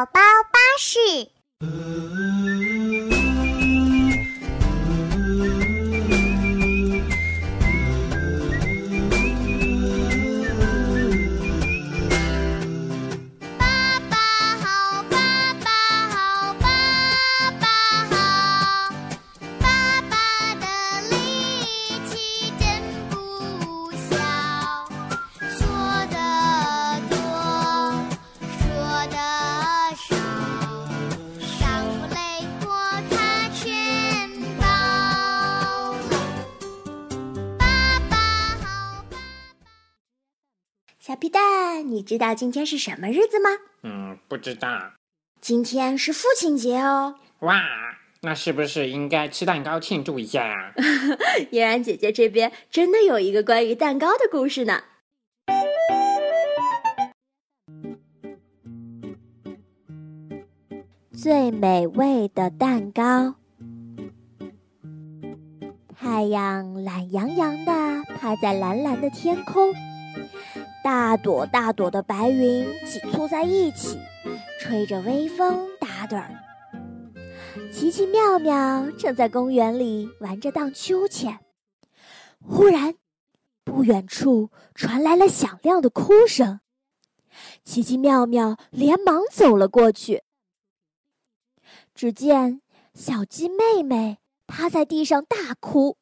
宝宝巴士。小皮蛋，你知道今天是什么日子吗？嗯，不知道。今天是父亲节哦。哇，那是不是应该吃蛋糕庆祝一下呀？嫣然姐姐这边真的有一个关于蛋糕的故事呢。最美味的蛋糕。太阳懒洋洋的趴在蓝蓝的天空，大朵大朵的白云挤簇在一起，吹着微风打盹儿。奇奇妙妙正在公园里玩着荡秋千，忽然，不远处传来了响亮的哭声。奇奇妙妙连忙走了过去，只见小鸡妹妹趴在地上大哭，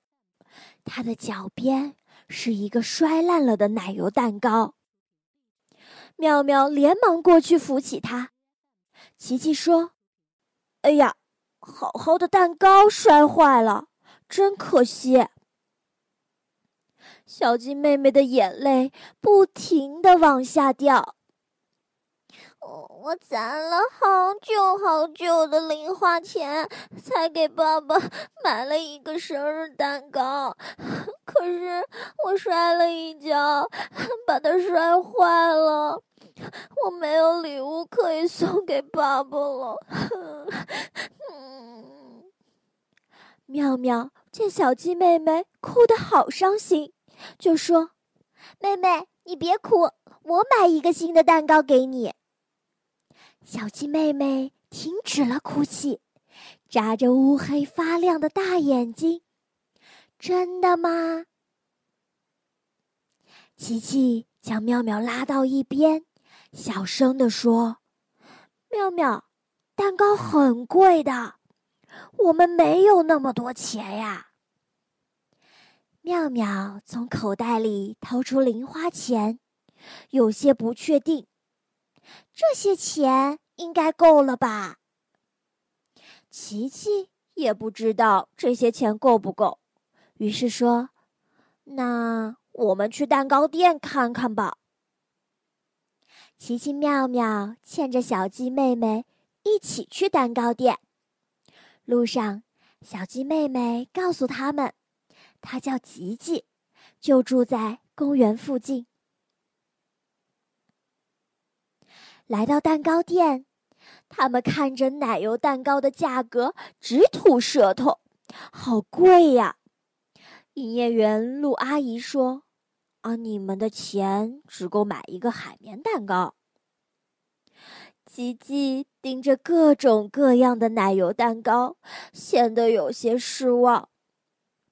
她的脚边是一个摔烂了的奶油蛋糕。妙妙连忙过去扶起她，琪琪说：“哎呀！”好好的蛋糕摔坏了，真可惜。小鸡妹妹的眼泪不停的往下掉。我攒了好久好久的零花钱，才给爸爸买了一个生日蛋糕，可是我摔了一跤，把它摔坏了。我没有礼物可以送给爸爸了。妙妙见小鸡妹妹哭得好伤心，就说：“妹妹，你别哭，我买一个新的蛋糕给你。”小鸡妹妹停止了哭泣，眨着乌黑发亮的大眼睛：“真的吗？”琪琪将妙妙拉到一边，小声地说：“妙妙，蛋糕很贵的。”我们没有那么多钱呀。妙妙从口袋里掏出零花钱，有些不确定，这些钱应该够了吧？琪琪也不知道这些钱够不够，于是说：“那我们去蛋糕店看看吧。”奇奇妙妙牵着小鸡妹妹一起去蛋糕店。路上，小鸡妹妹告诉他们，她叫吉吉，就住在公园附近。来到蛋糕店，他们看着奶油蛋糕的价格，直吐舌头，好贵呀！营业员陆阿姨说：“啊，你们的钱只够买一个海绵蛋糕。”吉吉盯着各种各样的奶油蛋糕，显得有些失望。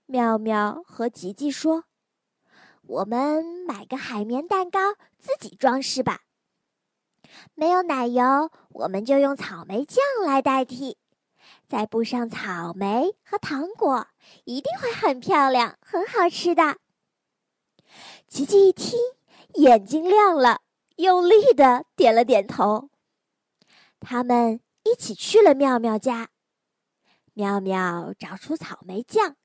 妙妙和吉吉说：“我们买个海绵蛋糕自己装饰吧。没有奶油，我们就用草莓酱来代替，再布上草莓和糖果，一定会很漂亮、很好吃的。”琪琪一听，眼睛亮了，用力的点了点头。他们一起去了妙妙家。妙妙找出草莓酱，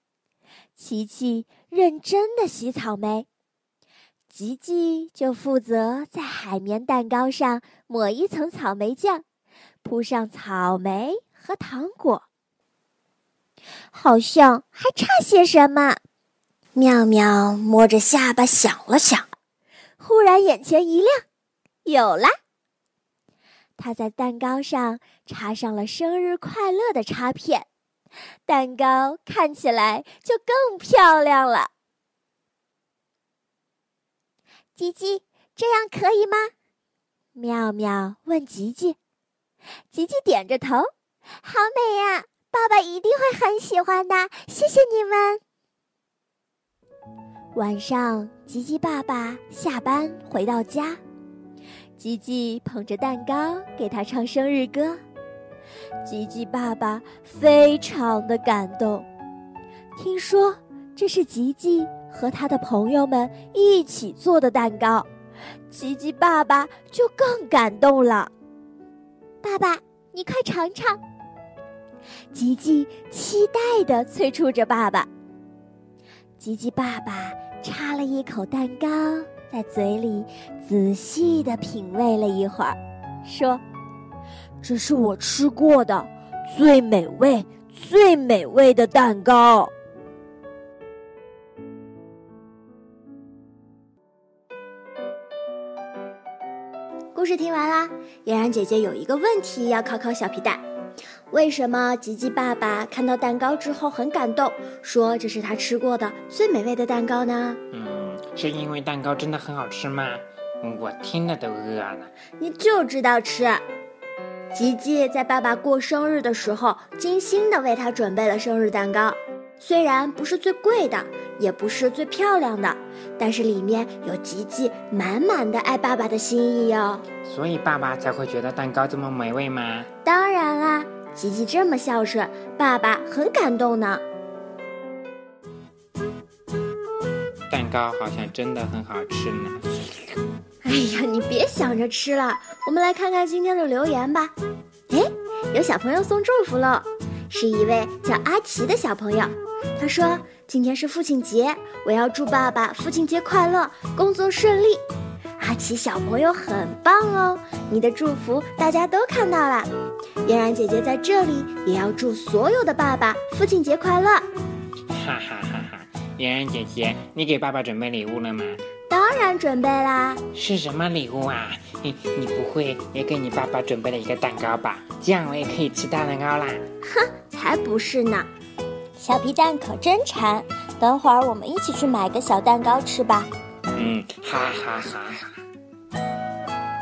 琪琪认真的洗草莓，吉吉就负责在海绵蛋糕上抹一层草莓酱，铺上草莓和糖果。好像还差些什么。妙妙摸着下巴想了想，忽然眼前一亮，有了。他在蛋糕上插上了“生日快乐”的插片，蛋糕看起来就更漂亮了。吉吉，这样可以吗？妙妙问吉吉。吉吉点着头，好美呀！爸爸一定会很喜欢的。谢谢你们。晚上，吉吉爸爸下班回到家，吉吉捧着蛋糕给他唱生日歌。吉吉爸爸非常的感动，听说这是吉吉和他的朋友们一起做的蛋糕，吉吉爸爸就更感动了。爸爸，你快尝尝！吉吉期待地催促着爸爸。吉吉爸爸插了一口蛋糕，在嘴里仔细地品味了一会儿，说。这是我吃过的最美味、最美味的蛋糕。故事听完啦，嫣然姐姐有一个问题要考考小皮蛋：为什么吉吉爸爸看到蛋糕之后很感动，说这是他吃过的最美味的蛋糕呢？嗯，是因为蛋糕真的很好吃吗？我听了都饿了。你就知道吃。吉吉在爸爸过生日的时候，精心的为他准备了生日蛋糕。虽然不是最贵的，也不是最漂亮的，但是里面有吉吉满满的爱爸爸的心意哟。所以爸爸才会觉得蛋糕这么美味吗？当然啦，吉吉这么孝顺，爸爸很感动呢。蛋糕好像真的很好吃呢。哎呀，你别想着吃了，我们来看看今天的留言吧。哎，有小朋友送祝福了，是一位叫阿奇的小朋友。他说：“今天是父亲节，我要祝爸爸父亲节快乐，工作顺利。”阿奇小朋友很棒哦，你的祝福大家都看到了。嫣然姐姐在这里也要祝所有的爸爸父亲节快乐。哈哈哈哈！嫣然姐姐，你给爸爸准备礼物了吗？当然准备啦！是什么礼物啊？你你不会也给你爸爸准备了一个蛋糕吧？这样我也可以吃大蛋糕啦！哼，才不是呢！小皮蛋可真馋，等会儿我们一起去买个小蛋糕吃吧。嗯，哈哈哈哈！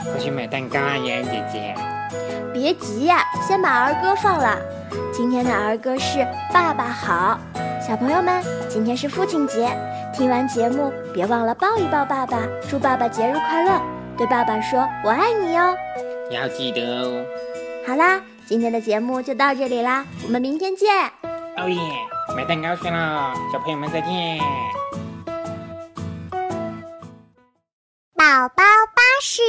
快去买蛋糕啊，妍妍姐姐！别急呀，先把儿歌放了。今天的儿歌是《爸爸好》。小朋友们，今天是父亲节。听完节目，别忘了抱一抱爸爸，祝爸爸节日快乐，对爸爸说“我爱你”哟。要记得哦。好啦，今天的节目就到这里啦，我们明天见。哦耶，买蛋糕去了，小朋友们再见。宝宝巴士。